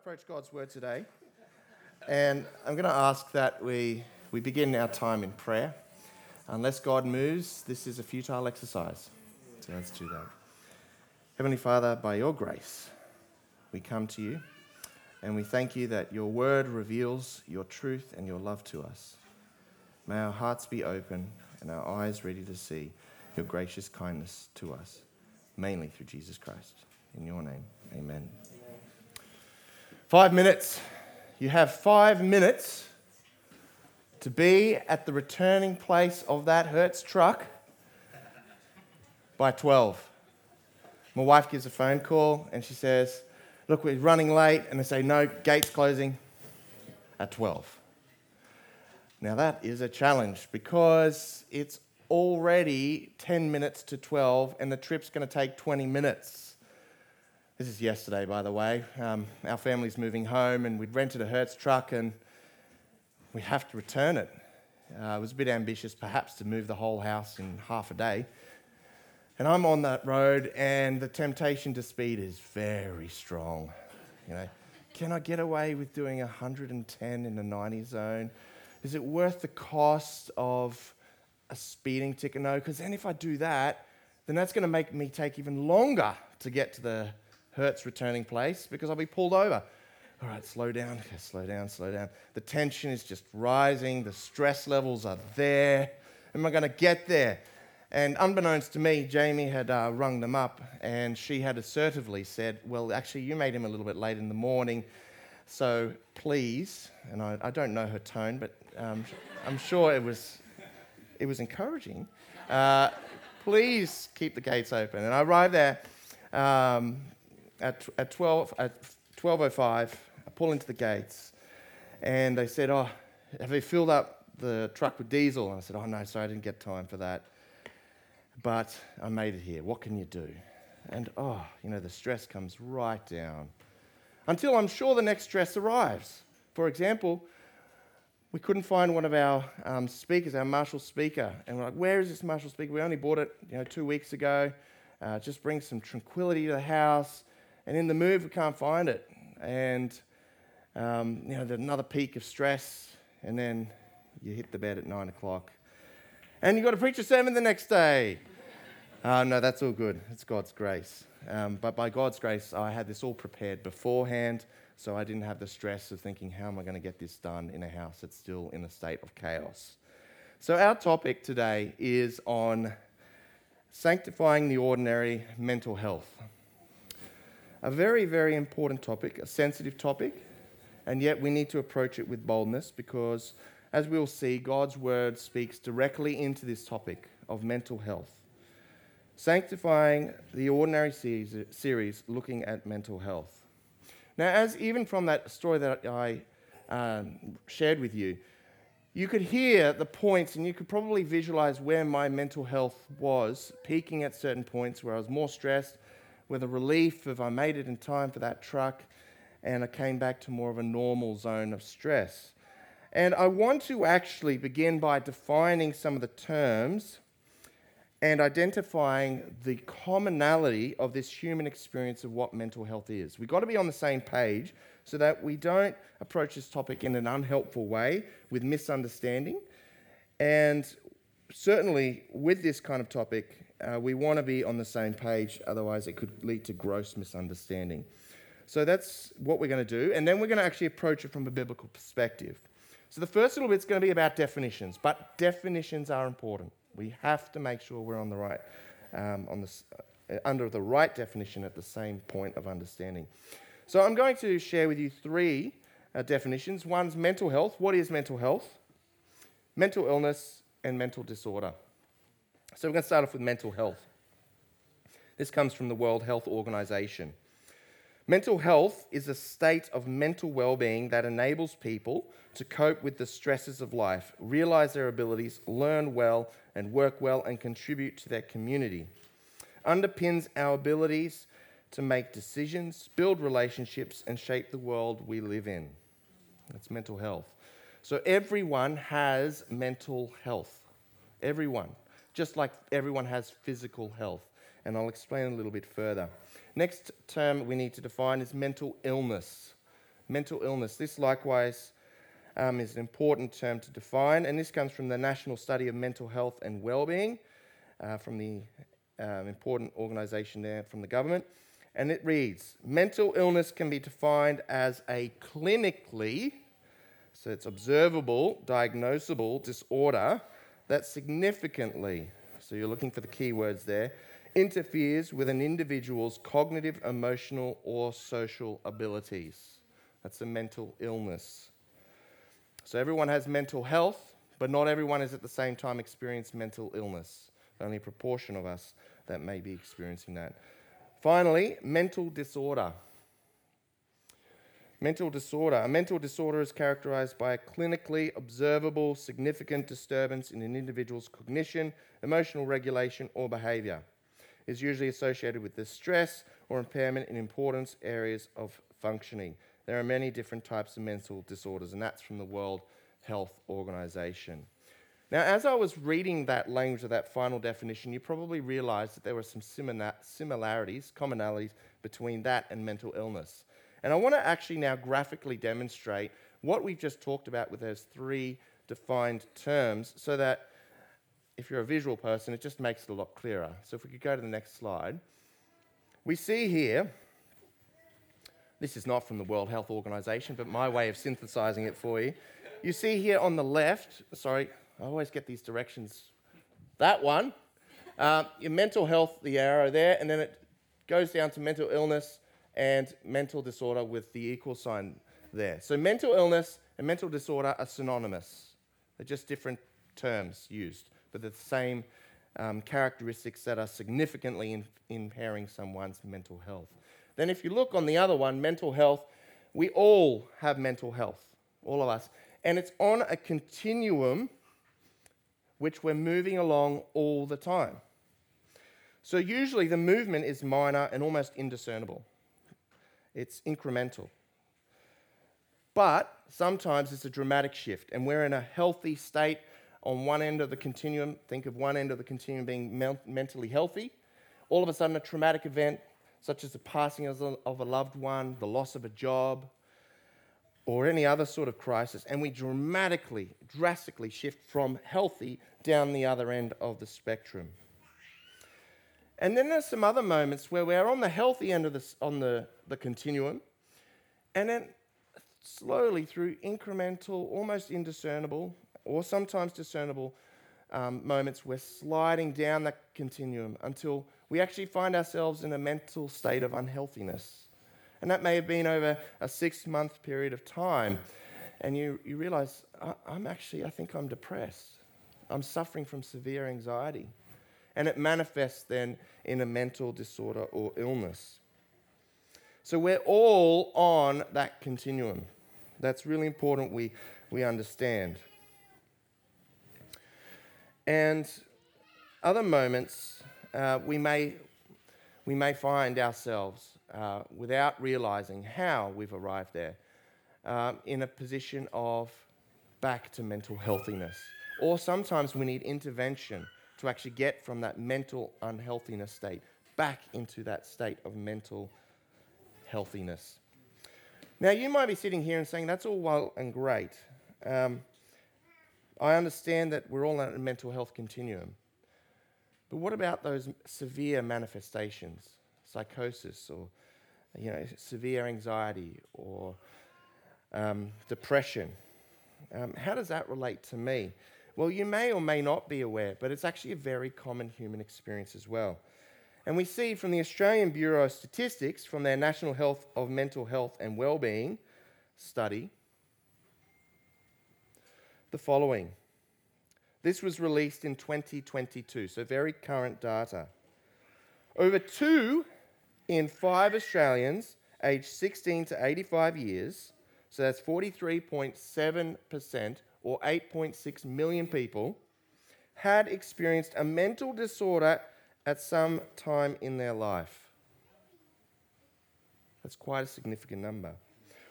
approach God's word today. And I'm going to ask that we, we begin our time in prayer. Unless God moves, this is a futile exercise. So let's do that. Heavenly Father, by your grace, we come to you and we thank you that your word reveals your truth and your love to us. May our hearts be open and our eyes ready to see your gracious kindness to us, mainly through Jesus Christ. In your name, amen. Five minutes. You have five minutes to be at the returning place of that Hertz truck by 12. My wife gives a phone call and she says, Look, we're running late. And they say, No, gate's closing at 12. Now, that is a challenge because it's already 10 minutes to 12 and the trip's going to take 20 minutes. This is yesterday, by the way. Um, our family's moving home, and we'd rented a Hertz truck, and we have to return it. Uh, it was a bit ambitious, perhaps, to move the whole house in half a day. And I'm on that road, and the temptation to speed is very strong. You know, can I get away with doing 110 in the 90 zone? Is it worth the cost of a speeding ticket? No, because then if I do that, then that's going to make me take even longer to get to the Hertz returning place because I'll be pulled over. All right, slow down, okay, slow down, slow down. The tension is just rising, the stress levels are there. Am I going to get there? And unbeknownst to me, Jamie had uh, rung them up and she had assertively said, Well, actually, you made him a little bit late in the morning, so please, and I, I don't know her tone, but um, I'm sure it was, it was encouraging. Uh, please keep the gates open. And I arrived there. Um, at, at 12 at 12:05, I pull into the gates, and they said, "Oh, have they filled up the truck with diesel?" And I said, "Oh no, sorry, I didn't get time for that." But I made it here. What can you do? And oh, you know, the stress comes right down until I'm sure the next stress arrives. For example, we couldn't find one of our um, speakers, our Marshall speaker, and we're like, "Where is this Marshall speaker? We only bought it, you know, two weeks ago. Uh, just brings some tranquility to the house." And in the move, we can't find it. And, um, you know, there's another peak of stress, and then you hit the bed at nine o'clock. And you've got to preach a sermon the next day. Uh, no, that's all good. It's God's grace. Um, but by God's grace, I had this all prepared beforehand, so I didn't have the stress of thinking, how am I going to get this done in a house that's still in a state of chaos? So, our topic today is on sanctifying the ordinary mental health a very, very important topic, a sensitive topic, and yet we need to approach it with boldness because, as we'll see, God's word speaks directly into this topic of mental health. Sanctifying the ordinary series looking at mental health. Now, as even from that story that I um, shared with you, you could hear the points and you could probably visualize where my mental health was, peaking at certain points where I was more stressed, with a relief of I made it in time for that truck and I came back to more of a normal zone of stress. And I want to actually begin by defining some of the terms and identifying the commonality of this human experience of what mental health is. We've got to be on the same page so that we don't approach this topic in an unhelpful way with misunderstanding. And certainly, with this kind of topic, uh, we want to be on the same page, otherwise, it could lead to gross misunderstanding. So that's what we're going to do. And then we're going to actually approach it from a biblical perspective. So the first little bit's going to be about definitions, but definitions are important. We have to make sure we're on the right, um, on the, uh, under the right definition at the same point of understanding. So I'm going to share with you three uh, definitions. One's mental health. What is mental health? Mental illness and mental disorder. So we're going to start off with mental health. This comes from the World Health Organization. Mental health is a state of mental well being that enables people to cope with the stresses of life, realize their abilities, learn well, and work well, and contribute to their community. Underpins our abilities to make decisions, build relationships, and shape the world we live in. That's mental health. So everyone has mental health. Everyone just like everyone has physical health. And I'll explain a little bit further. Next term we need to define is mental illness. Mental illness. This likewise um, is an important term to define, and this comes from the National Study of Mental Health and Wellbeing, uh, from the um, important organisation there from the government. And it reads Mental illness can be defined as a clinically, so it's observable, diagnosable disorder that significantly, so you're looking for the key words there, interferes with an individual's cognitive, emotional, or social abilities. That's a mental illness. So everyone has mental health, but not everyone is at the same time experiencing mental illness. Only a proportion of us that may be experiencing that. Finally, mental disorder. Mental disorder. A mental disorder is characterized by a clinically observable significant disturbance in an individual's cognition, emotional regulation, or behavior. It is usually associated with distress or impairment in important areas of functioning. There are many different types of mental disorders, and that's from the World Health Organization. Now, as I was reading that language of that final definition, you probably realized that there were some similarities, commonalities between that and mental illness. And I want to actually now graphically demonstrate what we've just talked about with those three defined terms so that if you're a visual person, it just makes it a lot clearer. So if we could go to the next slide. We see here, this is not from the World Health Organization, but my way of synthesizing it for you. You see here on the left, sorry, I always get these directions. That one, uh, your mental health, the arrow there, and then it goes down to mental illness and mental disorder with the equal sign there. So mental illness and mental disorder are synonymous. They're just different terms used, but they're the same um, characteristics that are significantly in, impairing someone's mental health. Then, if you look on the other one, mental health, we all have mental health, all of us. And it's on a continuum which we're moving along all the time. So usually the movement is minor and almost indiscernible, it's incremental. But sometimes it's a dramatic shift, and we're in a healthy state on one end of the continuum. Think of one end of the continuum being me- mentally healthy. All of a sudden, a traumatic event, such as the passing of a loved one, the loss of a job, or any other sort of crisis, and we dramatically, drastically shift from healthy down the other end of the spectrum. And then there's some other moments where we're on the healthy end of the, on the, the continuum, and then slowly through incremental, almost indiscernible, or sometimes discernible um, moments, we're sliding down that continuum until we actually find ourselves in a mental state of unhealthiness. And that may have been over a six month period of time. And you, you realize, I'm actually, I think I'm depressed. I'm suffering from severe anxiety. And it manifests then in a mental disorder or illness. So we're all on that continuum. That's really important we, we understand. And other moments, uh, we, may, we may find ourselves uh, without realizing how we've arrived there, um, in a position of back to mental healthiness. Or sometimes we need intervention to actually get from that mental unhealthiness state back into that state of mental healthiness. Now, you might be sitting here and saying, that's all well and great. Um, I understand that we're all on a mental health continuum. But what about those severe manifestations, psychosis or you know, severe anxiety or um, depression. Um, how does that relate to me? Well, you may or may not be aware, but it's actually a very common human experience as well. And we see from the Australian Bureau of Statistics, from their National Health of Mental Health and Wellbeing study, the following. This was released in 2022, so very current data. Over two in five Australians aged 16 to 85 years, so that's 43.7% or 8.6 million people, had experienced a mental disorder at some time in their life. That's quite a significant number.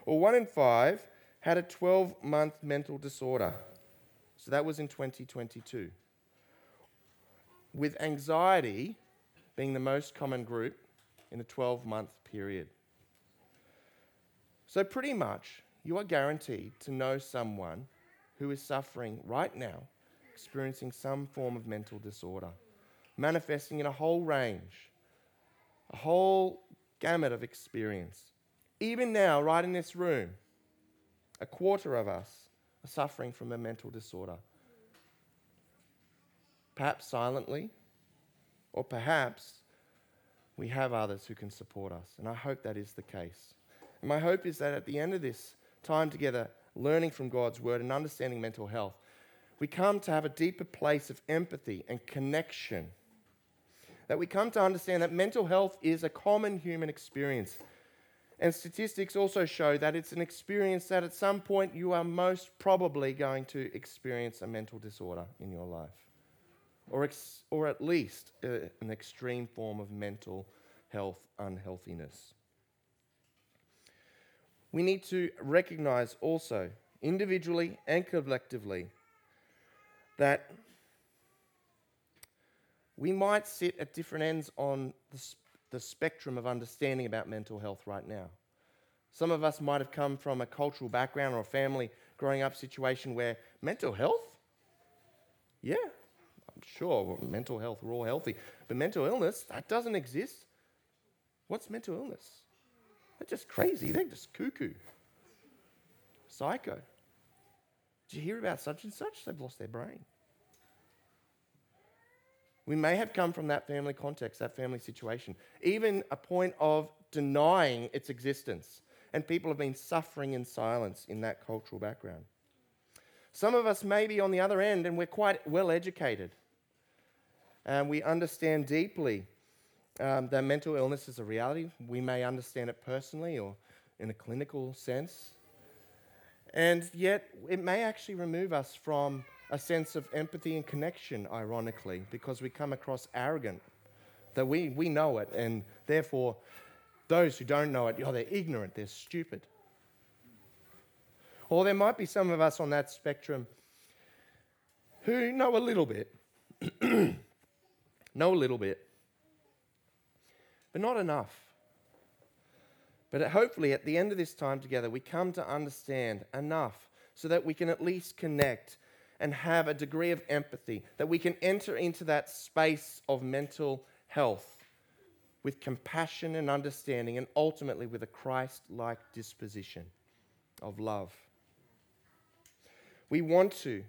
Or one in five had a 12 month mental disorder. So that was in 2022. With anxiety being the most common group in a 12 month period. So, pretty much, you are guaranteed to know someone who is suffering right now, experiencing some form of mental disorder, manifesting in a whole range, a whole gamut of experience. Even now, right in this room, a quarter of us are suffering from a mental disorder. Perhaps silently, or perhaps we have others who can support us. And I hope that is the case. And my hope is that at the end of this time together, learning from God's word and understanding mental health, we come to have a deeper place of empathy and connection. That we come to understand that mental health is a common human experience. And statistics also show that it's an experience that at some point you are most probably going to experience a mental disorder in your life, or, ex- or at least uh, an extreme form of mental health unhealthiness we need to recognize also, individually and collectively, that we might sit at different ends on the, the, spectrum of understanding about mental health right now. Some of us might have come from a cultural background or a family growing up situation where mental health, yeah, I'm sure mental health, we're all healthy, but mental illness, that doesn't exist. What's mental illness? They're just crazy. They're just cuckoo. Psycho. Did you hear about such and such? They've lost their brain. We may have come from that family context, that family situation, even a point of denying its existence. And people have been suffering in silence in that cultural background. Some of us may be on the other end and we're quite well educated. And we understand deeply um, that mental illness is a reality. We may understand it personally or in a clinical sense. And yet, it may actually remove us from a sense of empathy and connection, ironically, because we come across arrogant, that we, we know it, and therefore, those who don't know it, oh, they're ignorant, they're stupid. Or there might be some of us on that spectrum who know a little bit, know a little bit, but not enough. But hopefully, at the end of this time together, we come to understand enough so that we can at least connect and have a degree of empathy, that we can enter into that space of mental health with compassion and understanding, and ultimately with a Christ like disposition of love. We want to.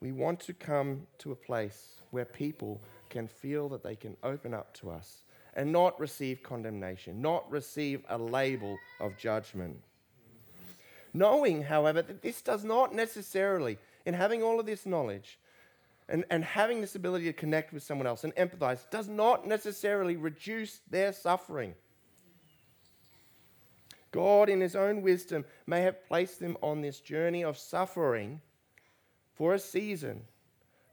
We want to come to a place where people can feel that they can open up to us and not receive condemnation, not receive a label of judgment. Knowing, however, that this does not necessarily, in having all of this knowledge and, and having this ability to connect with someone else and empathize, does not necessarily reduce their suffering. God, in His own wisdom, may have placed them on this journey of suffering for a season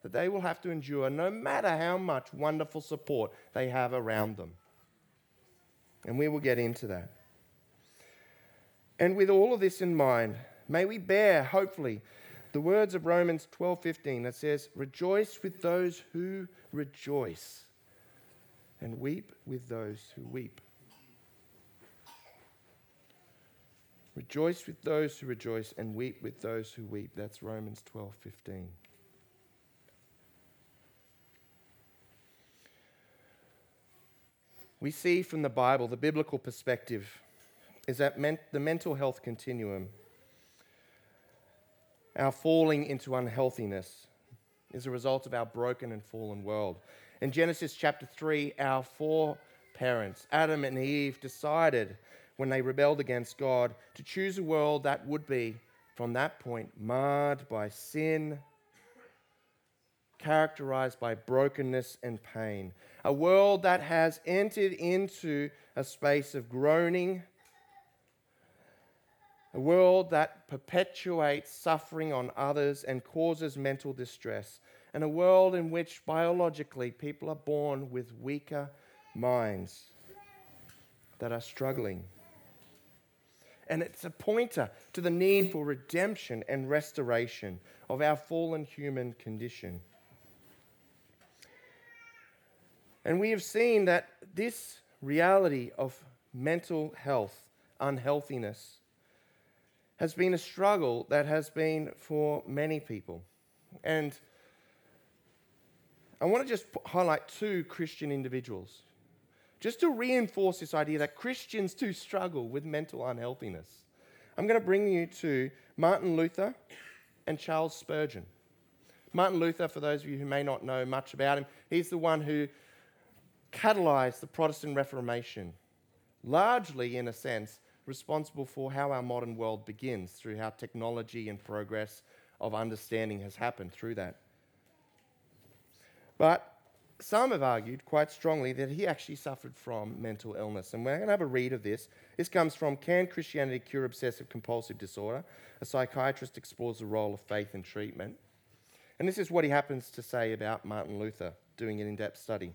that they will have to endure no matter how much wonderful support they have around them. And we will get into that. And with all of this in mind, may we bear, hopefully, the words of Romans 12:15 that says, "Rejoice with those who rejoice, and weep with those who weep." Rejoice with those who rejoice and weep with those who weep. That's Romans 12:15. We see from the Bible, the biblical perspective, is that the mental health continuum, our falling into unhealthiness, is a result of our broken and fallen world. In Genesis chapter 3, our four parents, Adam and Eve, decided when they rebelled against God to choose a world that would be, from that point, marred by sin characterized by brokenness and pain. A world that has entered into a space of groaning. A world that perpetuates suffering on others and causes mental distress. And a world in which biologically people are born with weaker minds that are struggling. And it's a pointer to the need for redemption and restoration of our fallen human condition. And we have seen that this reality of mental health, unhealthiness has been a struggle that has been for many people. And I want to just highlight two Christian individuals just to reinforce this idea that Christians too struggle with mental unhealthiness. I'm going to bring you to Martin Luther and Charles Spurgeon. Martin Luther, for those of you who may not know much about him, he's the one who catalyzed the Protestant Reformation, largely, in a sense, responsible for how our modern world begins through how technology and progress of understanding has happened through that. But some have argued quite strongly that he actually suffered from mental illness. And we're going to have a read of this. This comes from Can Christianity Cure Obsessive Compulsive Disorder? A psychiatrist explores the role of faith in treatment. And this is what he happens to say about Martin Luther, doing an in depth study.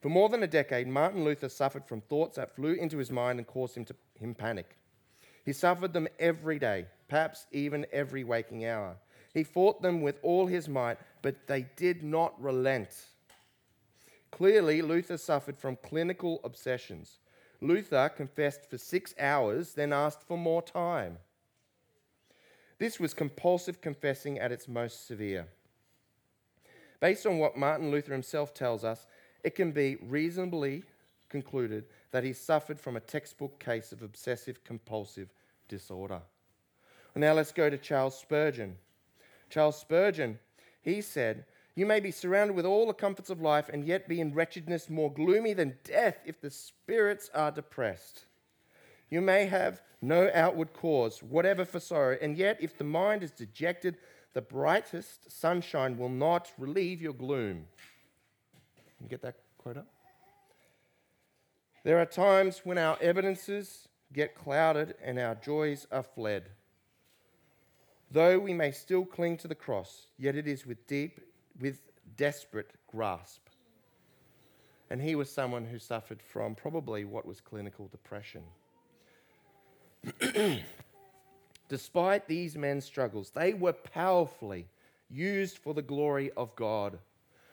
For more than a decade, Martin Luther suffered from thoughts that flew into his mind and caused him, to, him panic. He suffered them every day, perhaps even every waking hour. He fought them with all his might, but they did not relent. Clearly, Luther suffered from clinical obsessions. Luther confessed for six hours, then asked for more time. This was compulsive confessing at its most severe. Based on what Martin Luther himself tells us, it can be reasonably concluded that he suffered from a textbook case of obsessive compulsive disorder. Now let's go to Charles Spurgeon. Charles Spurgeon, he said, You may be surrounded with all the comforts of life and yet be in wretchedness more gloomy than death if the spirits are depressed. You may have no outward cause, whatever for sorrow, and yet if the mind is dejected, the brightest sunshine will not relieve your gloom. Can you get that quote up? There are times when our evidences get clouded and our joys are fled. Though we may still cling to the cross, yet it is with deep, with desperate grasp. And he was someone who suffered from probably what was clinical depression. Despite these men's struggles, they were powerfully used for the glory of God.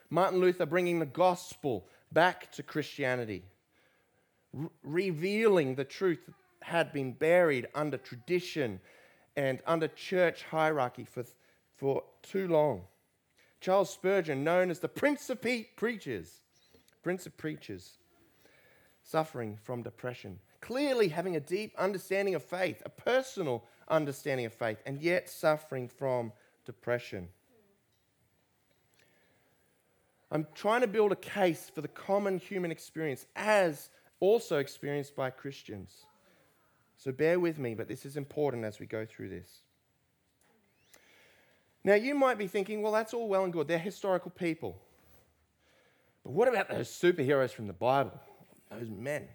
Martin Luther bringing the gospel back to Christianity, re- revealing the truth that had been buried under tradition and under church hierarchy for, for too long. Charles Spurgeon, known as the Prince of Preachers, Prince of Preachers, suffering from depression, clearly having a deep understanding of faith, a personal understanding of faith, and yet suffering from depression. I'm trying to build a case for the common human experience as also experienced by Christians. So bear with me, but this is important as we go through this. Now, you might be thinking, well, that's all well and good. They're historical people. But what about those superheroes from the Bible? Those men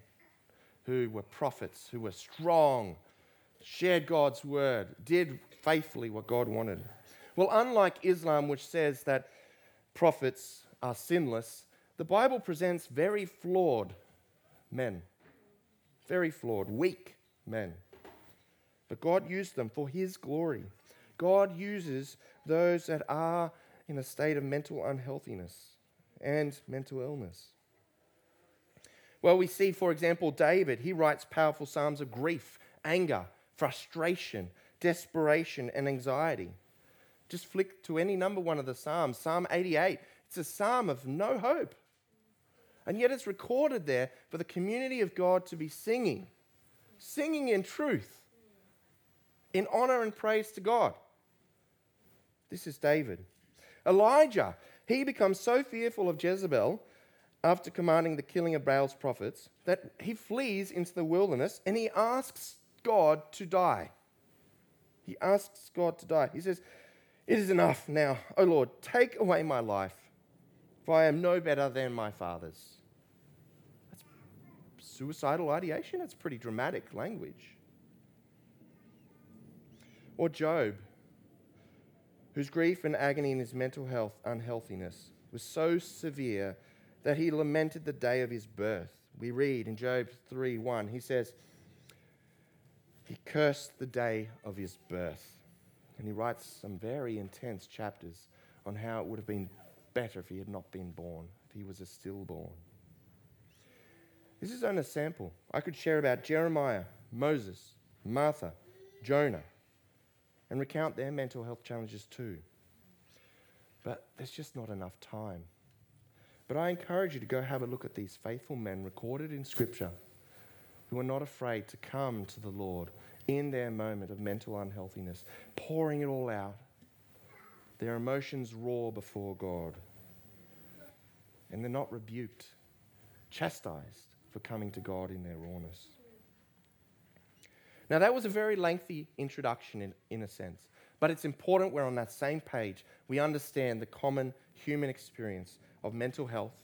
who were prophets, who were strong, shared God's word, did faithfully what God wanted. Well, unlike Islam, which says that prophets are sinless, the Bible presents very flawed men. Very flawed, weak men. But God used them for His glory. God uses those that are in a state of mental unhealthiness and mental illness. Well, we see, for example, David. He writes powerful psalms of grief, anger, frustration, desperation, and anxiety. Just flick to any number one of the Psalms. Psalm 88 it's a psalm of no hope. And yet it's recorded there for the community of God to be singing, singing in truth, in honor and praise to God. This is David. Elijah, he becomes so fearful of Jezebel after commanding the killing of Baal's prophets that he flees into the wilderness and he asks God to die. He asks God to die. He says, It is enough now, O Lord, take away my life for I am no better than my fathers. That's suicidal ideation. That's pretty dramatic language. Or Job, whose grief and agony in his mental health unhealthiness was so severe that he lamented the day of his birth. We read in Job 3 1, he says, He cursed the day of his birth. And he writes some very intense chapters on how it would have been better if he had not been born, if he was a stillborn. This is only a sample. I could share about Jeremiah, Moses, Martha, Jonah, and recount their mental health challenges too. But there's just not enough time. But I encourage you to go have a look at these faithful men recorded in Scripture who are not afraid to come to the Lord in their moment of mental unhealthiness, pouring it all out. Their emotions roar before God. And they're not rebuked, chastised for coming to God in their rawness. Now, that was a very lengthy introduction in, in a sense, but it's important we're on that same page. We understand the common human experience of mental health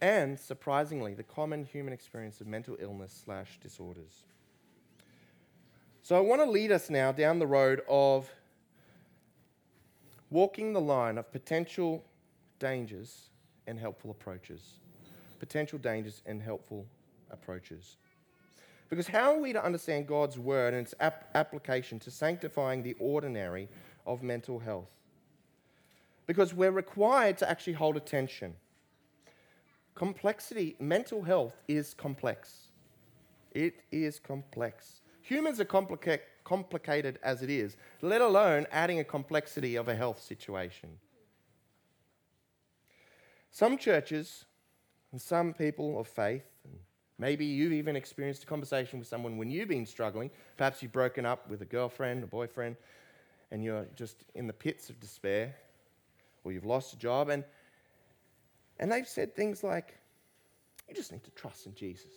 and, surprisingly, the common human experience of mental illness slash disorders. So I want to lead us now down the road of walking the line of potential dangers and helpful approaches. Potential dangers and helpful approaches. Because how are we to understand God's word and its ap- application to sanctifying the ordinary of mental health? Because we're required to actually hold attention. Complexity, mental health is complex. It is complex. Humans are complica- complicated as it is, let alone adding a complexity of a health situation. Some churches and some people of faith, maybe you've even experienced a conversation with someone when you've been struggling. Perhaps you've broken up with a girlfriend, a boyfriend, and you're just in the pits of despair, or you've lost a job, and, and they've said things like, You just need to trust in Jesus.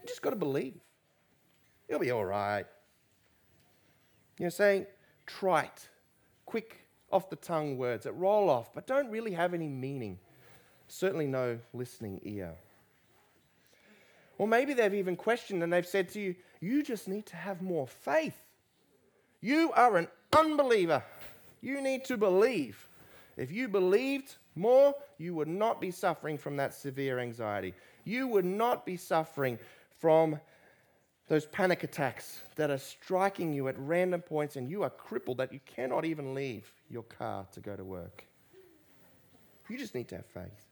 You just got to believe. You'll be all right. You're saying trite, quick, off the tongue words that roll off but don't really have any meaning. Certainly no listening ear. Or maybe they've even questioned and they've said to you, You just need to have more faith. You are an unbeliever. You need to believe. If you believed more, you would not be suffering from that severe anxiety. You would not be suffering from those panic attacks that are striking you at random points and you are crippled that you cannot even leave your car to go to work. You just need to have faith.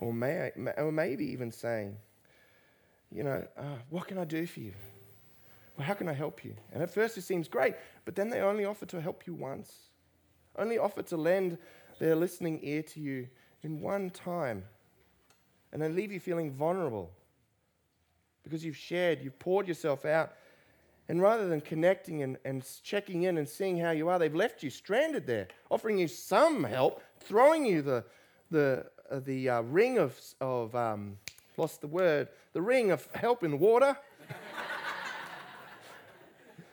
Or, may I, or maybe even saying, you know, uh, what can I do for you? Well, how can I help you? And at first it seems great, but then they only offer to help you once, only offer to lend their listening ear to you in one time, and they leave you feeling vulnerable because you've shared, you've poured yourself out. And rather than connecting and, and checking in and seeing how you are, they've left you stranded there, offering you some help, throwing you the, the, uh, the uh, ring of, of um, lost the word, the ring of help in water.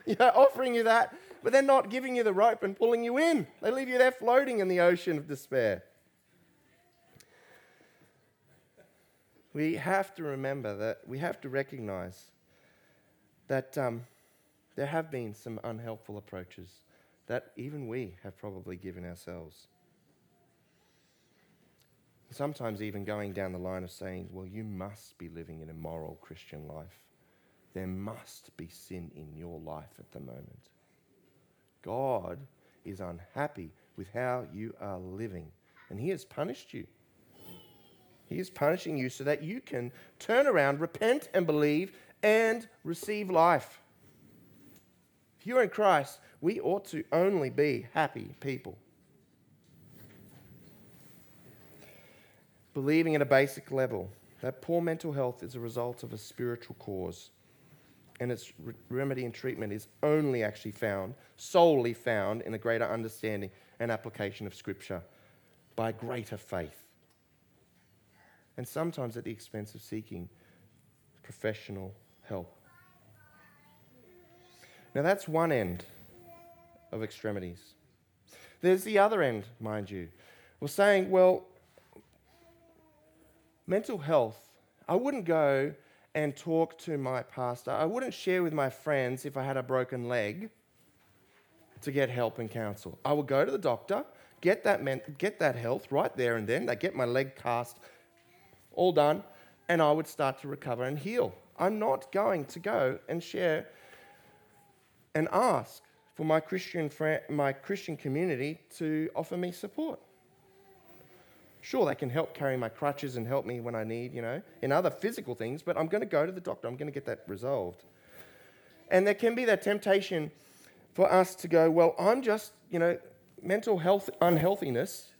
you know, offering you that, but they're not giving you the rope and pulling you in. They leave you there floating in the ocean of despair. We have to remember that we have to recognize that um, there have been some unhelpful approaches that even we have probably given ourselves. Sometimes even going down the line of saying, well, you must be living an immoral Christian life. There must be sin in your life at the moment. God is unhappy with how you are living, and He has punished you. He is punishing you so that you can turn around, repent, and believe and receive life. If you're in Christ, we ought to only be happy people. Believing at a basic level that poor mental health is a result of a spiritual cause and its re- remedy and treatment is only actually found, solely found, in a greater understanding and application of Scripture by greater faith and sometimes at the expense of seeking professional help. Now, that's one end of extremities. There's the other end, mind you. We're saying, well, mental health, I wouldn't go and talk to my pastor. I wouldn't share with my friends if I had a broken leg to get help and counsel. I would go to the doctor, get that, men- get that health right there and then. They get my leg cast all done, and I would start to recover and heal. I'm not going to go and share and ask for my Christian, my Christian community to offer me support. Sure, they can help carry my crutches and help me when I need, you know, in other physical things, but I'm going to go to the doctor. I'm going to get that resolved. And there can be that temptation for us to go, well, I'm just, you know, mental health unhealthiness,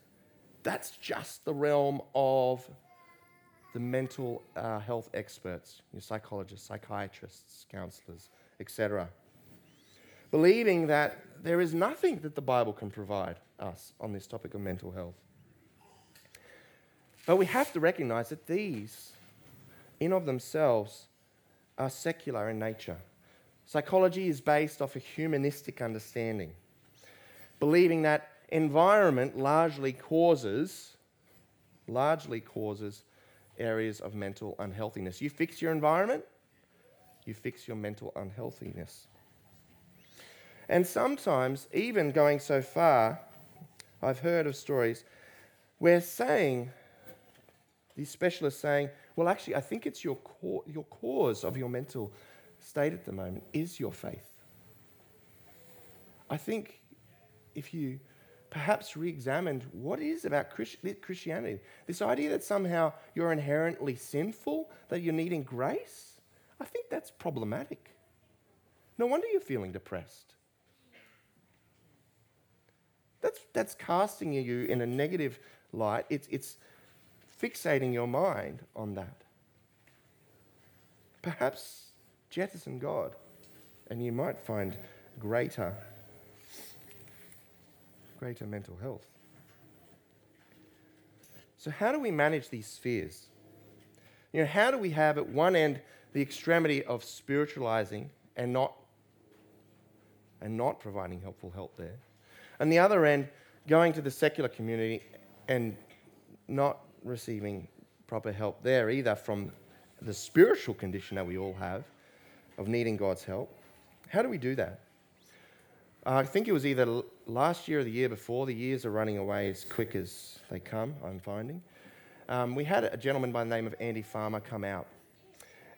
that's just the realm of the mental uh, health experts, your psychologists, psychiatrists, counselors, etc. Believing that there is nothing that the Bible can provide us on this topic of mental health. But we have to recognize that these, in of themselves, are secular in nature. Psychology is based off a humanistic understanding, believing that environment largely causes, largely causes areas of mental unhealthiness. You fix your environment, you fix your mental unhealthiness. And sometimes, even going so far, I've heard of stories where saying, these specialists saying, well, actually, I think it's your, your cause of your mental state at the moment is your faith. I think if you perhaps re examined what is about Christianity, this idea that somehow you're inherently sinful, that you're needing grace, I think that's problematic. No wonder you're feeling depressed. That's, that's casting you in a negative light. It's, it's fixating your mind on that. Perhaps jettison God, and you might find greater, greater mental health. So, how do we manage these spheres? You know, how do we have at one end the extremity of spiritualizing and not and not providing helpful help there, and the other end going to the secular community and not receiving proper help there either from the spiritual condition that we all have of needing God's help. How do we do that? Uh, I think it was either last year or the year before. The years are running away as quick as they come, I'm finding. Um, we had a gentleman by the name of Andy Farmer come out.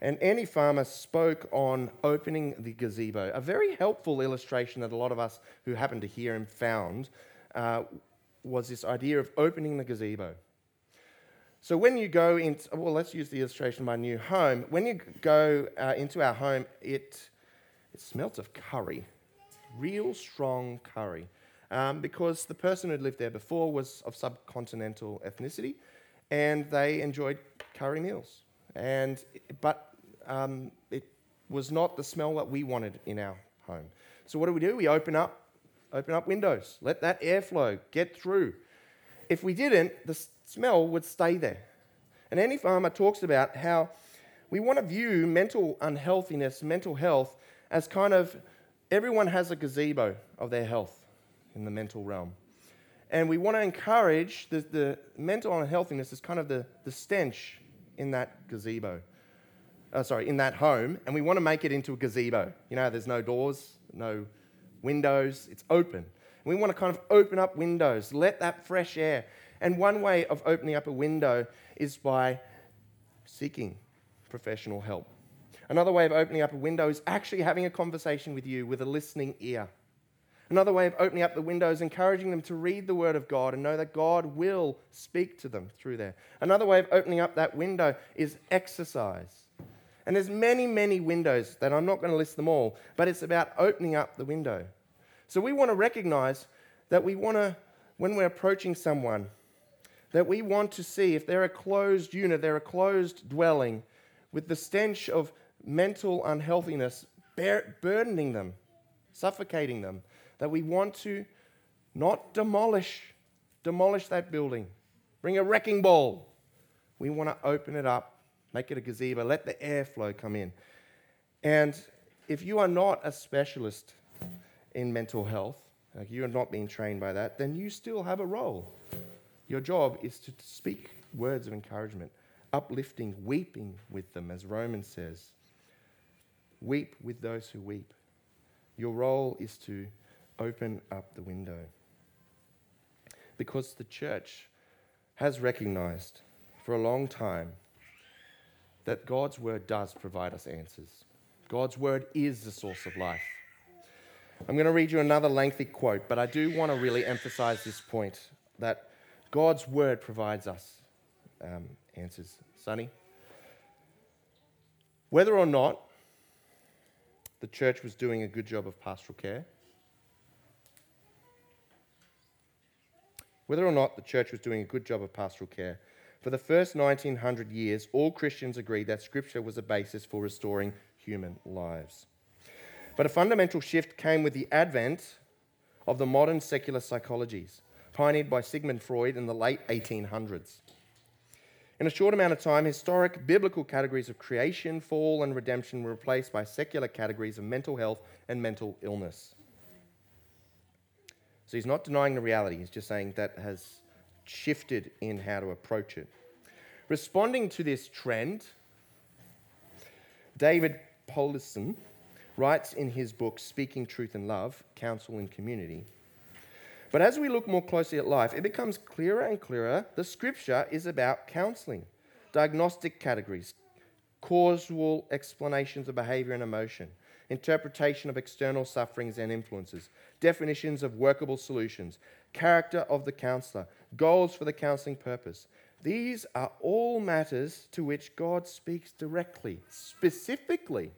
And Andy Farmer spoke on opening the gazebo, a very helpful illustration that a lot of us who happened to hear him found uh, was this idea of opening the gazebo. So when you go into, well, let's use the illustration of my new home. When you go uh, into our home, it, it smells of curry, real strong curry, um, because the person who lived there before was of subcontinental ethnicity, and they enjoyed curry meals. And but um, it was not the smell that we wanted in our home. So what do we do? We open up, open up windows, let that airflow get through. If we didn't, the smell would stay there. And Andy Farmer talks about how we want to view mental unhealthiness, mental health, as kind of everyone has a gazebo of their health in the mental realm. And we want to encourage the, the mental unhealthiness is kind of the, the stench in that gazebo. Uh, sorry, in that home. And we want to make it into a gazebo. You know, there's no doors, no windows, it's open. And we want to kind of open up windows, let that fresh air and one way of opening up a window is by seeking professional help. Another way of opening up a window is actually having a conversation with you with a listening ear. Another way of opening up the window is encouraging them to read the Word of God and know that God will speak to them through there. Another way of opening up that window is exercise. And there's many, many windows that I'm not going to list them all, but it's about opening up the window. So we want to recognize that we want to, when we're approaching someone, that we want to see if they're a closed unit, they're a closed dwelling with the stench of mental unhealthiness burdening them, suffocating them, that we want to not demolish, demolish that building, bring a wrecking ball. We want to open it up, make it a gazebo, let the airflow come in. And if you are not a specialist in mental health, like you are not being trained by that, then you still have a role. Your job is to speak words of encouragement, uplifting, weeping with them, as Romans says. Weep with those who weep. Your role is to open up the window. Because the church has recognized for a long time that God's word does provide us answers. God's word is the source of life. I'm going to read you another lengthy quote, but I do want to really emphasize this point that God's word provides us um, answers. Sonny? Whether or not the church was doing a good job of pastoral care, whether or not the church was doing a good job of pastoral care, for the first 1900 years, all Christians agreed that Scripture was a basis for restoring human lives. But a fundamental shift came with the advent of the modern secular psychologies, pioneered by Sigmund Freud in the late 1800s. In a short amount of time, historic biblical categories of creation, fall, and redemption were replaced by secular categories of mental health and mental illness. So he's not denying the reality, he's just saying that has shifted in how to approach it. Responding to this trend, David Powlison writes in his book, Speaking Truth in Love Counsel in Community. But as we look more closely at life, it becomes clearer and clearer the scripture is about counseling, diagnostic categories, causal explanations of behavior and emotion, interpretation of external sufferings and influences, definitions of workable solutions, character of the counselor, goals for the counseling purpose. These are all matters to which God speaks directly, specifically,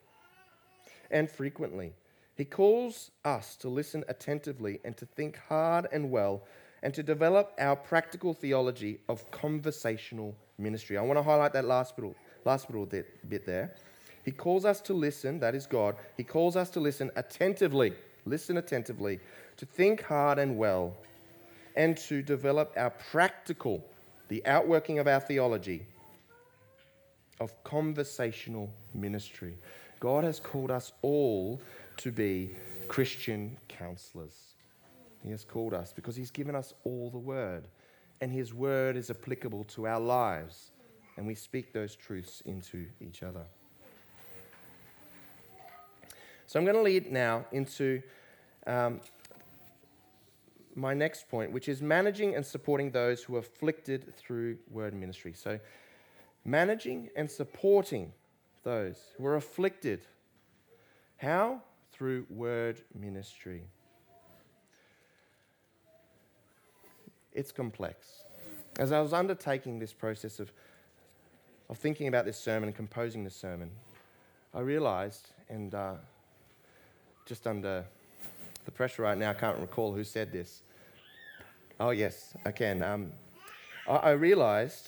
and frequently. He calls us to listen attentively and to think hard and well and to develop our practical theology of conversational ministry. I want to highlight that last little, last little bit there. He calls us to listen, that is God. He calls us to listen attentively, listen attentively, to think hard and well, and to develop our practical, the outworking of our theology of conversational ministry. God has called us all to be Christian counselors. He has called us because He's given us all the word, and His word is applicable to our lives, and we speak those truths into each other. So I'm going to lead now into um, my next point, which is managing and supporting those who are afflicted through word ministry. So, managing and supporting those who are afflicted. How? Through word ministry. It's complex. As I was undertaking this process of, of thinking about this sermon and composing this sermon, I realized, and uh, just under the pressure right now, I can't recall who said this. Oh, yes, I can. Um, I, I realized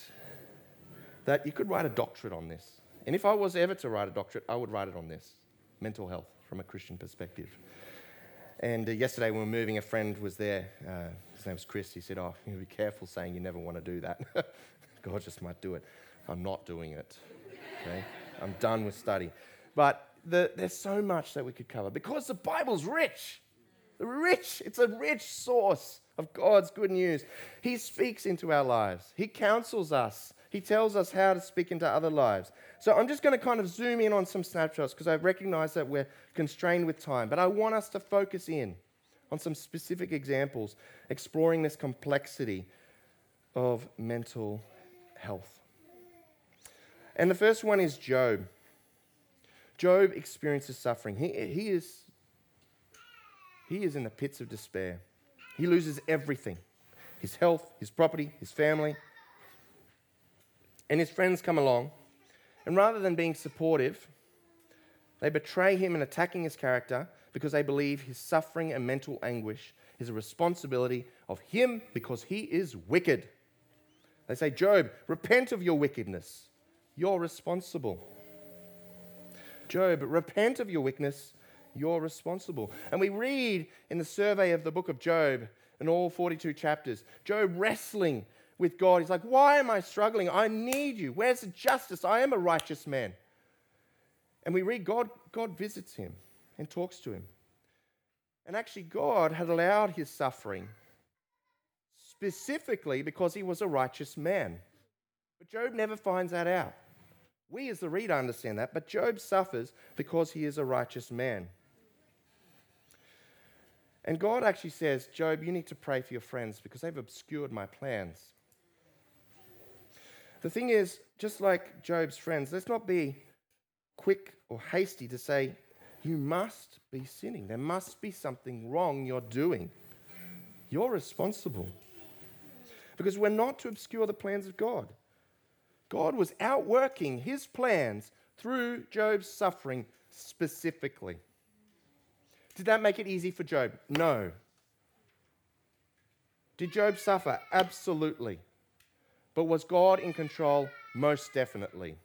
that you could write a doctorate on this. And if I was ever to write a doctorate, I would write it on this mental health from a Christian perspective. And uh, yesterday, when we were moving, a friend was there. Uh, his name was Chris. He said, Oh, you be careful saying you never want to do that. God just might do it. I'm not doing it. Okay? I'm done with study. But the, there's so much that we could cover because the Bible's rich. Rich. It's a rich source of God's good news. He speaks into our lives, He counsels us, He tells us how to speak into other lives. So I'm just going to kind of zoom in on some snapshots because I recognize that we're constrained with time, but I want us to focus in on some specific examples exploring this complexity of mental health. And the first one is Job. Job experiences suffering. He, he, is, he is in the pits of despair. He loses everything his health, his property, his family. And his friends come along, and rather than being supportive, they betray him and attacking his character because they believe his suffering and mental anguish is a responsibility of him because he is wicked. They say, Job, repent of your wickedness. You're responsible. Job, repent of your wickedness, you're responsible. And we read in the survey of the book of Job, in all 42 chapters, Job wrestling with God. He's like, Why am I struggling? I need you. Where's the justice? I am a righteous man. And we read God, God visits him and talks to him. And actually, God had allowed his suffering specifically because he was a righteous man. But Job never finds that out. We, as the reader, understand that, but Job suffers because he is a righteous man. And God actually says, Job, you need to pray for your friends because they've obscured my plans. The thing is, just like Job's friends, let's not be quick or hasty to say, you must be sinning. There must be something wrong you're doing. You're responsible. because we're not to obscure the plans of God. God was outworking his plans through Job's suffering specifically. Did that make it easy for Job? No. Did Job suffer? Absolutely. But was God in control? Most definitely.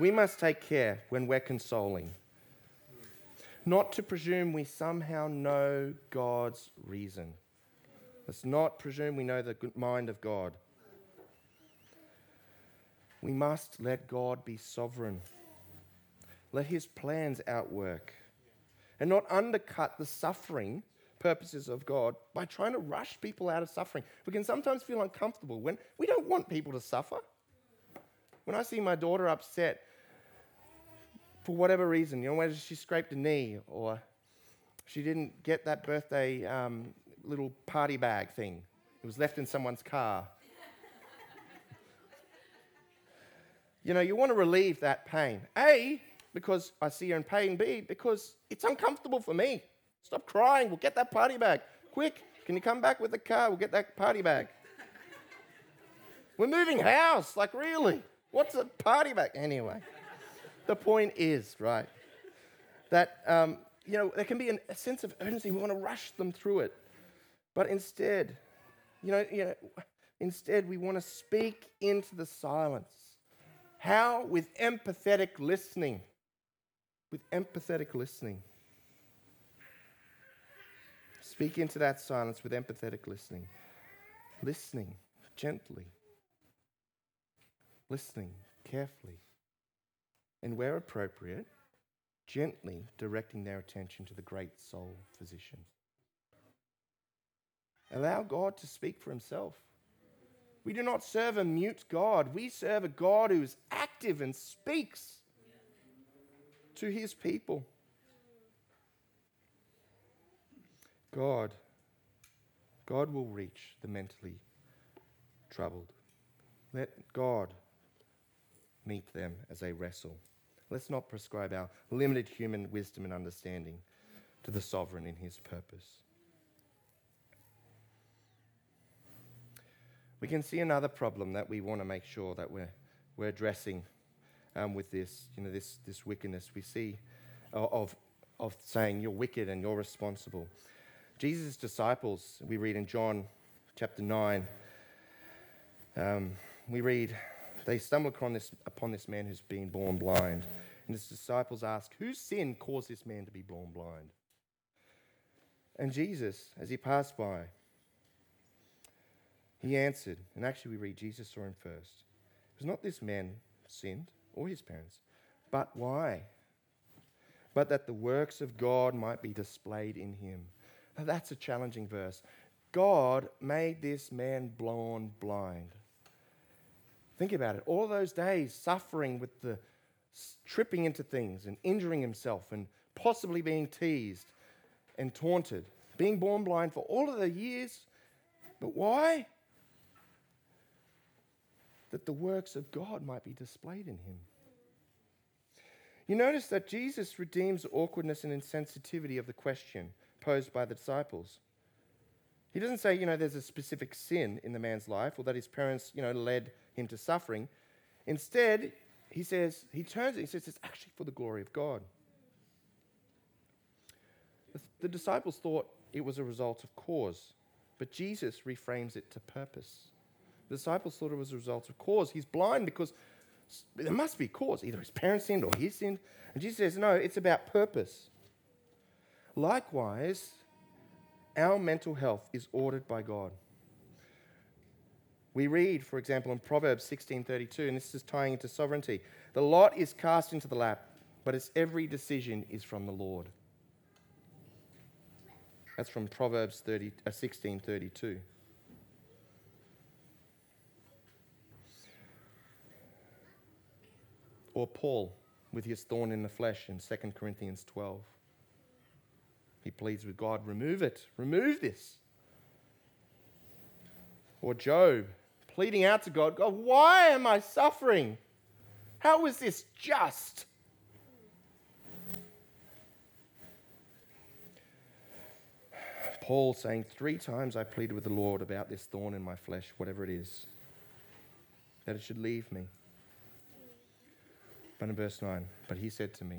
We must take care when we're consoling, not to presume we somehow know God's reason. Let's not presume we know the mind of God. We must let God be sovereign. Let his plans outwork. And not undercut the suffering purposes of God by trying to rush people out of suffering. We can sometimes feel uncomfortable when we don't want people to suffer. When I see my daughter upset for whatever reason, you know, whether she scraped a knee or she didn't get that birthday um, little party bag thing, it was left in someone's car. you know, you want to relieve that pain. A, because I see her in pain. B, because it's uncomfortable for me. Stop crying. We'll get that party bag. Quick, can you come back with the car? We'll get that party bag. We're moving house. Like, really? What's a party bag? Anyway, the point is, right, that, um, you know, there can be an, a sense of urgency. We want to rush them through it. But instead, you know, you know, instead we want to speak into the silence. How? With empathetic listening. With empathetic listening. Speak into that silence with empathetic listening. Listening gently. Listening carefully. And where appropriate, gently directing their attention to the great soul physician. Allow God to speak for himself. We do not serve a mute God. We serve a God who is active and speaks to his people. God, God will reach the mentally troubled. Let God meet them as they wrestle. Let's not prescribe our limited human wisdom and understanding to the sovereign in his purpose. We can see another problem that we want to make sure that we're, we're addressing um, with this, you know, this, this wickedness. We see of, of saying you're wicked and you're responsible. Jesus' disciples, we read in John chapter 9, um, we read, they stumble upon this, upon this man who's been born blind. And his disciples ask, Whose sin caused this man to be born blind? And Jesus, as he passed by, he answered, and actually we read Jesus saw him first. It was not this man sinned or his parents, but why? But that the works of God might be displayed in him. Now that's a challenging verse. God made this man born blind. Think about it. All those days suffering with the tripping into things and injuring himself and possibly being teased and taunted, being born blind for all of the years. But why? That the works of God might be displayed in him. You notice that Jesus redeems awkwardness and insensitivity of the question posed by the disciples. He doesn't say, you know, there's a specific sin in the man's life or that his parents, you know, led him to suffering. Instead, he says, he turns it, he says, it's actually for the glory of God. The, disciples thought it was a result of cause, but Jesus reframes it to purpose. The disciples thought it was a result of cause. He's blind because there must be cause. Either his parents sinned or he sinned. And Jesus says, no, it's about purpose. Likewise, our mental health is ordered by God. We read, for example, in Proverbs 16:32, and this is tying into sovereignty. The lot is cast into the lap, but its every decision is from the Lord. That's from Proverbs 30, uh, 16:32. Or Paul with his thorn in the flesh in 2 Corinthians 12. He pleads with God, remove it, remove this. Or Job pleading out to God, God, why am I suffering? How is this just? Paul saying, Three times I pleaded with the Lord about this thorn in my flesh, whatever it is, that it should leave me. But in verse 9, but he said to me,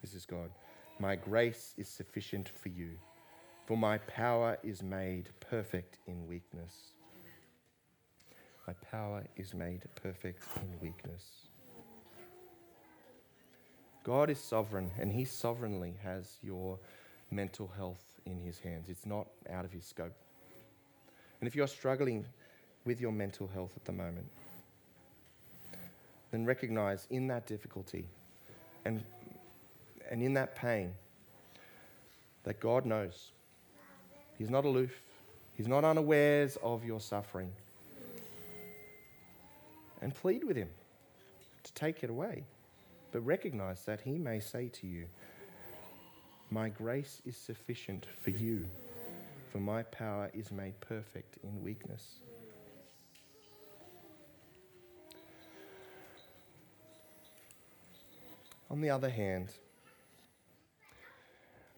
This is God, my grace is sufficient for you, for my power is made perfect in weakness. My power is made perfect in weakness. God is sovereign, and He sovereignly has your mental health in His hands. It's not out of His scope. And if you're struggling with your mental health at the moment, then recognize in that difficulty and, and in that pain that God knows. He's not aloof, He's not unawares of your suffering. And plead with Him to take it away. But recognize that He may say to you, My grace is sufficient for you, for my power is made perfect in weakness. On the other hand,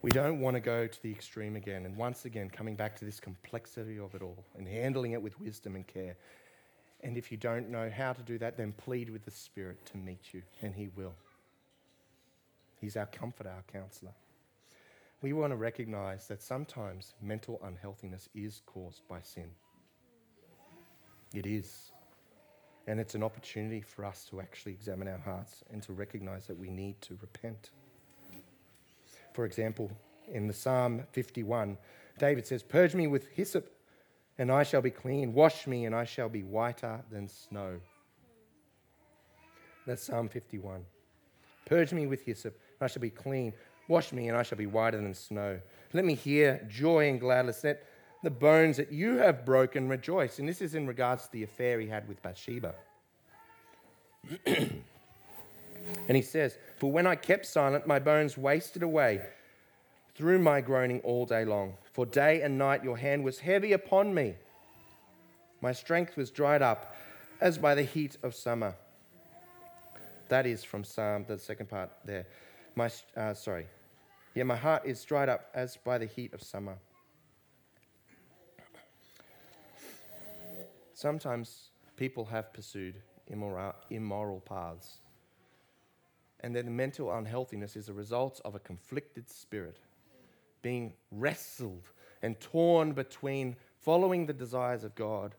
we don't want to go to the extreme again. And once again, coming back to this complexity of it all and handling it with wisdom and care. And if you don't know how to do that, then plead with the Spirit to meet you, and He will. He's our comforter, our counselor. We want to recognize that sometimes mental unhealthiness is caused by sin. It is. And it's an opportunity for us to actually examine our hearts and to recognize that we need to repent. For example, in the Psalm 51, David says, Purge me with hyssop, and I shall be clean. Wash me, and I shall be whiter than snow. That's Psalm 51. Purge me with hyssop, and I shall be clean. Wash me, and I shall be whiter than snow. Let me hear joy and gladness. Let the bones that you have broken rejoice. And this is in regards to the affair he had with Bathsheba. and he says, For when I kept silent, my bones wasted away through my groaning all day long. For day and night your hand was heavy upon me. My strength was dried up as by the heat of summer. That is from Psalm, the second part there. My, uh, sorry. Yeah, my heart is dried up as by the heat of summer. Sometimes people have pursued immoral, immoral paths, and their mental unhealthiness is a result of a conflicted spirit, being wrestled and torn between following the desires of God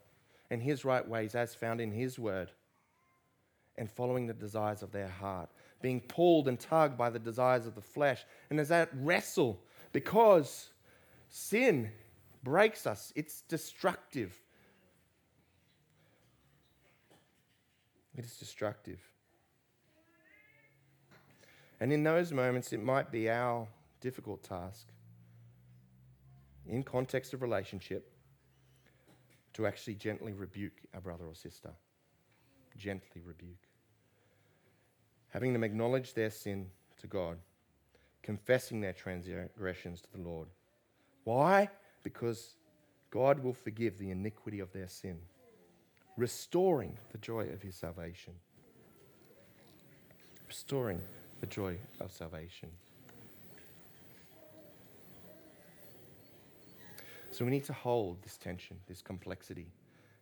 and His right ways as found in His Word and following the desires of their heart, being pulled and tugged by the desires of the flesh. And as that wrestle because sin breaks us, it's destructive. It is destructive. And in those moments, it might be our difficult task, in context of relationship, to actually gently rebuke our brother or sister. Gently rebuke. Having them acknowledge their sin to God, confessing their transgressions to the Lord. Why? Because God will forgive the iniquity of their sin restoring the joy of his salvation. Restoring the joy of salvation. So we need to hold this tension, this complexity,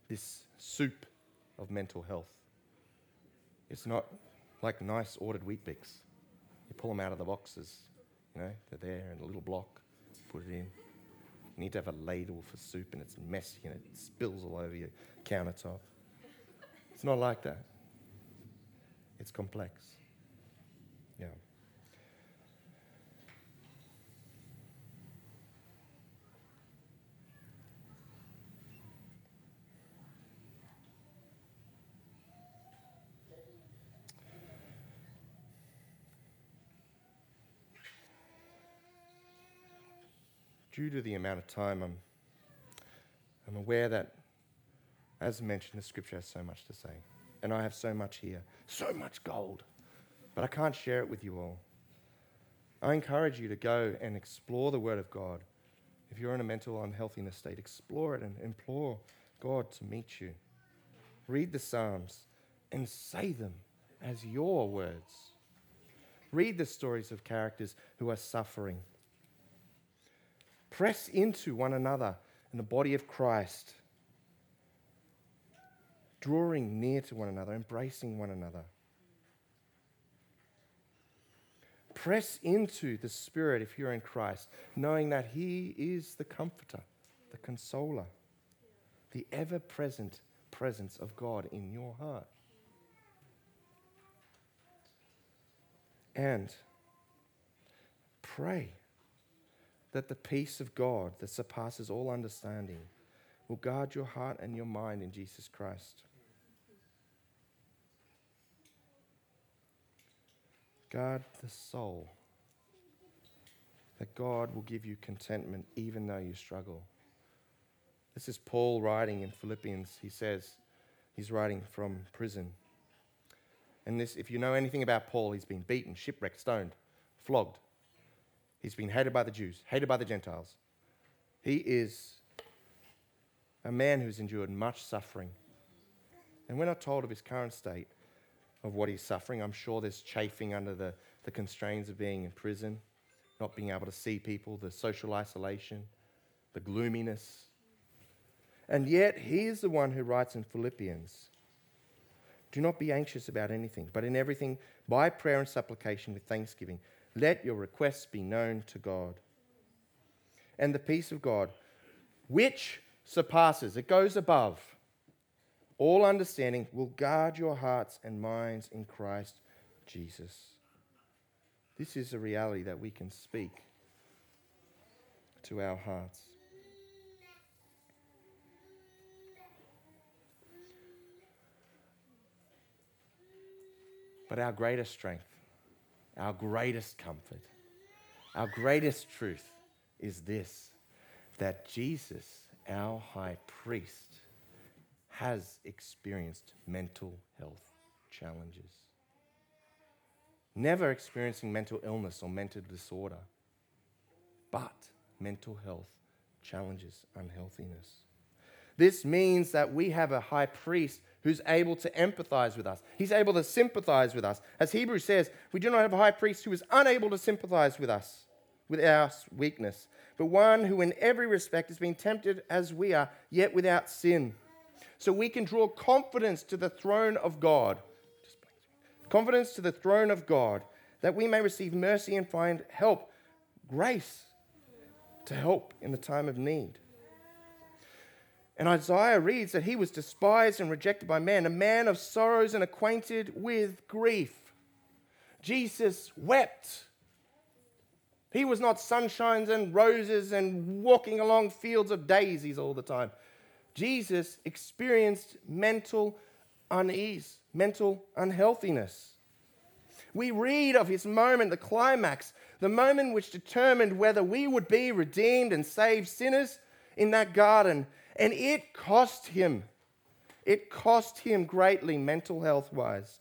this soup of mental health. It's not like nice ordered Weet-Bix. You pull them out of the boxes, you know, they're there in a little block, put it in. You need to have a ladle for soup and it's messy and it spills all over your countertop. It's not like that. It's complex. Yeah. Due to the amount of time, I'm, I'm aware that as mentioned, the scripture has so much to say. And I have so much here, so much gold. But I can't share it with you all. I encourage you to go and explore the Word of God. If you're in a mental unhealthiness state, explore it and implore God to meet you. Read the Psalms and say them as your words. Read the stories of characters who are suffering. Press into one another in the body of Christ, drawing near to one another, embracing one another. Press into the Spirit if you're in Christ, knowing that He is the comforter, the consoler, the ever present presence of God in your heart. And pray that the peace of God that surpasses all understanding will guard your heart and your mind in Jesus Christ. Guard the soul. That God will give you contentment even though you struggle. This is Paul writing in Philippians. He says he's writing from prison. And this, if you know anything about Paul, he's been beaten, shipwrecked, stoned, flogged. He's been hated by the Jews, hated by the Gentiles. He is a man who's endured much suffering. And we're not told of his current state of what he's suffering. I'm sure there's chafing under the, the constraints of being in prison, not being able to see people, the social isolation, the gloominess. And yet, he is the one who writes in Philippians Do not be anxious about anything, but in everything, by prayer and supplication with thanksgiving, let your requests be known to God. And the peace of God, which surpasses, it goes above all understanding, will guard your hearts and minds in Christ Jesus. This is a reality that we can speak to our hearts. But our greatest strength, our greatest comfort, our greatest truth is this that Jesus, our high priest, has experienced mental health challenges. Never experiencing mental illness or mental disorder, but mental health challenges unhealthiness. This means that we have a high priest who's able to empathize with us. He's able to sympathize with us. As Hebrews says, we do not have a high priest who is unable to sympathize with us, with our weakness, but one who in every respect has been tempted as we are, yet without sin so we can draw confidence to the throne of God. Confidence to the throne of God that we may receive mercy and find help, grace to help in the time of need. And Isaiah reads that he was despised and rejected by men, a man of sorrows and acquainted with grief. Jesus wept. He was not sunshines and roses and walking along fields of daisies all the time. Jesus experienced mental unease, mental unhealthiness. We read of his moment, the climax, the moment which determined whether we would be redeemed and saved sinners in that garden. And it cost him. It cost him greatly, mental health wise.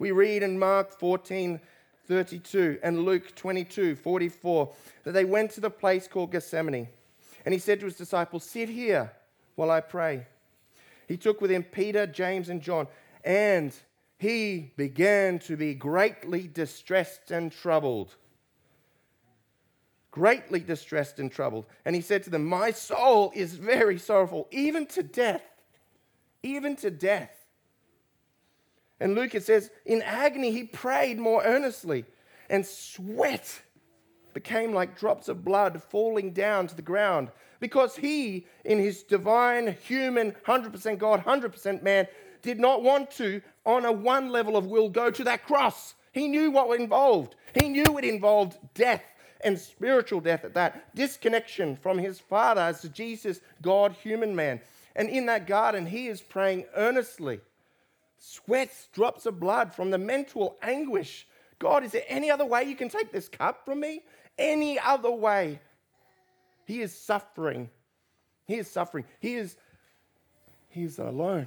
We read in Mark 14 32 and Luke 22 44 that they went to the place called Gethsemane. And he said to his disciples, Sit here while I pray. He took with him Peter, James, and John, and he began to be greatly distressed and troubled. Greatly distressed and troubled. And he said to them, My soul is very sorrowful, even to death. Even to death. And Luke, it says, in agony, he prayed more earnestly, and sweat became like drops of blood falling down to the ground because he, in his divine, human, 100% God, 100% man, did not want to, on a one level of will, go to that cross. He knew what involved. He knew it involved death and spiritual death at that, disconnection from his Father as Jesus, God, human man. And in that garden, he is praying earnestly. Sweats, drops of blood from the mental anguish. God, is there any other way you can take this cup from me? Any other way. He is suffering. He is suffering. He is, he is alone.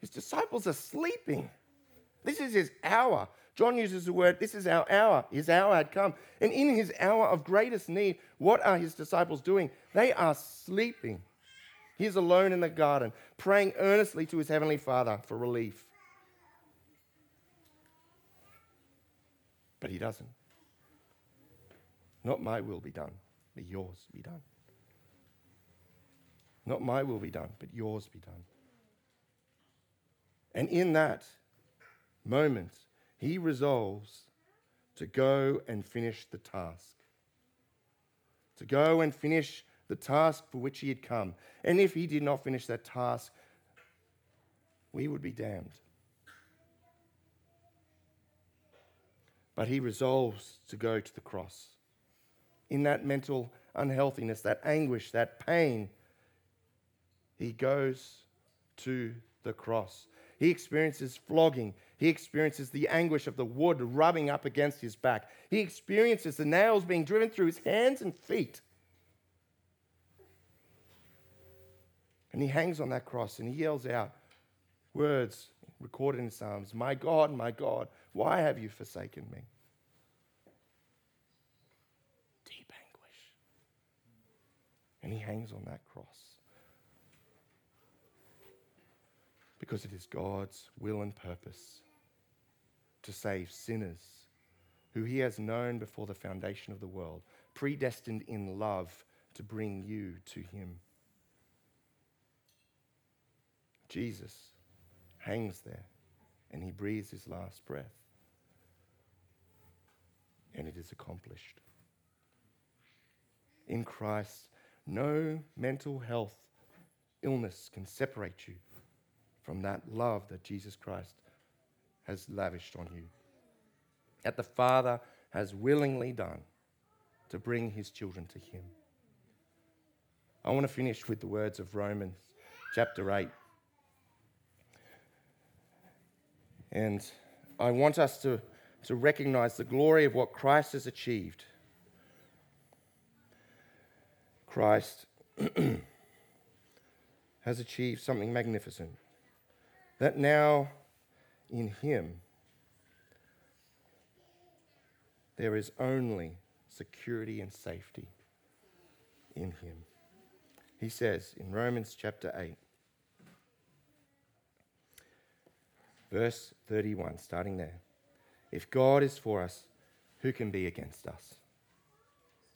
His disciples are sleeping. This is his hour. John uses the word, this is our hour. His hour had come. And in his hour of greatest need, what are his disciples doing? They are sleeping. He is alone in the garden, praying earnestly to his heavenly Father for relief. But he doesn't. Not my will be done, but yours be done. Not my will be done, but yours be done. And in that moment, he resolves to go and finish the task. To go and finish the task for which he had come. And if he did not finish that task, we would be damned. But he resolves to go to the cross. In that mental unhealthiness, that anguish, that pain, he goes to the cross. He experiences flogging. He experiences the anguish of the wood rubbing up against his back. He experiences the nails being driven through his hands and feet. And he hangs on that cross and he yells out words recorded in Psalms My God, my God, why have you forsaken me? Deep anguish. And he hangs on that cross. Because it is God's will and purpose to save sinners who he has known before the foundation of the world, predestined in love to bring you to him. Jesus hangs there and he breathes his last breath. And it is accomplished. In Christ, no mental health illness can separate you from that love that Jesus Christ has lavished on you. That the Father has willingly done to bring his children to him. I want to finish with the words of Romans chapter 8. And I want us to, to recognize the glory of what Christ has achieved. Christ has achieved something magnificent. That now in Him there is only security and safety in Him. He says in Romans chapter 8, Verse 31, starting there. If God is for us, who can be against us?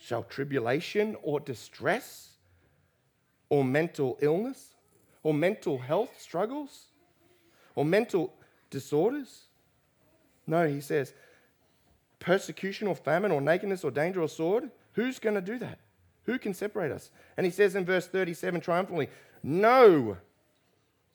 Shall tribulation or distress or mental illness or mental health struggles or mental disorders? No, he says, persecution or famine or nakedness or danger or sword. Who's going to do that? Who can separate us? And he says in verse 37 triumphantly, No,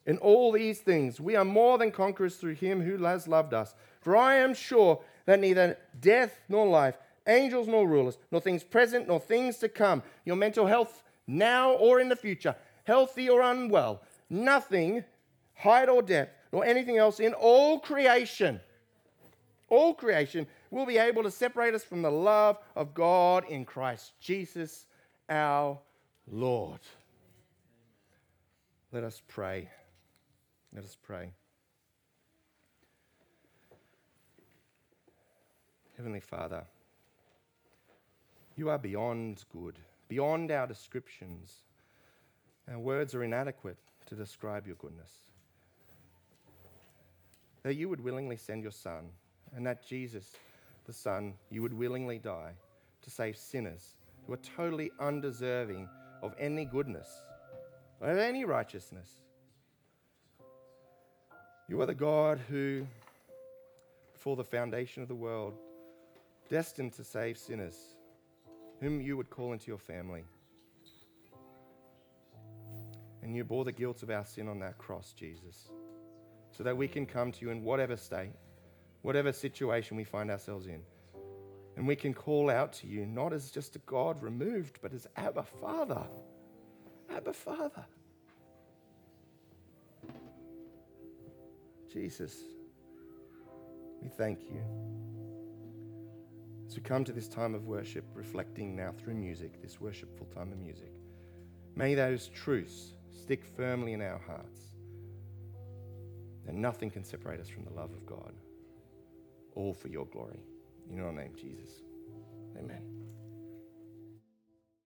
in all these things, we are more than conquerors through him who has loved us. For I am sure that neither death nor life, angels nor rulers, nor things present nor things to come, your mental health now or in the future, healthy or unwell, nothing, height or depth, nor anything else in all creation, all creation will be able to separate us from the love of God in Christ Jesus our Lord. Let us pray. Let us pray. Heavenly Father, you are beyond good, beyond our descriptions. Our words are inadequate to describe your goodness. That you would willingly send your Son, and that Jesus, the Son, you would willingly die to save sinners who are totally undeserving of any goodness, of any righteousness. You are the God who, before the foundation of the world, destined to save sinners, whom you would call into your family. And you bore the guilt of our sin on that cross, Jesus, so that we can come to you in whatever state, whatever situation we find ourselves in. And we can call out to you not as just a God removed, but as Abba Father. Abba Father. Jesus, we thank you. We come to this time of worship, reflecting now through music, this worshipful time of music, may those truths stick firmly in our hearts that nothing can separate us from the love of God, all for your glory. In your name, Jesus. Amen.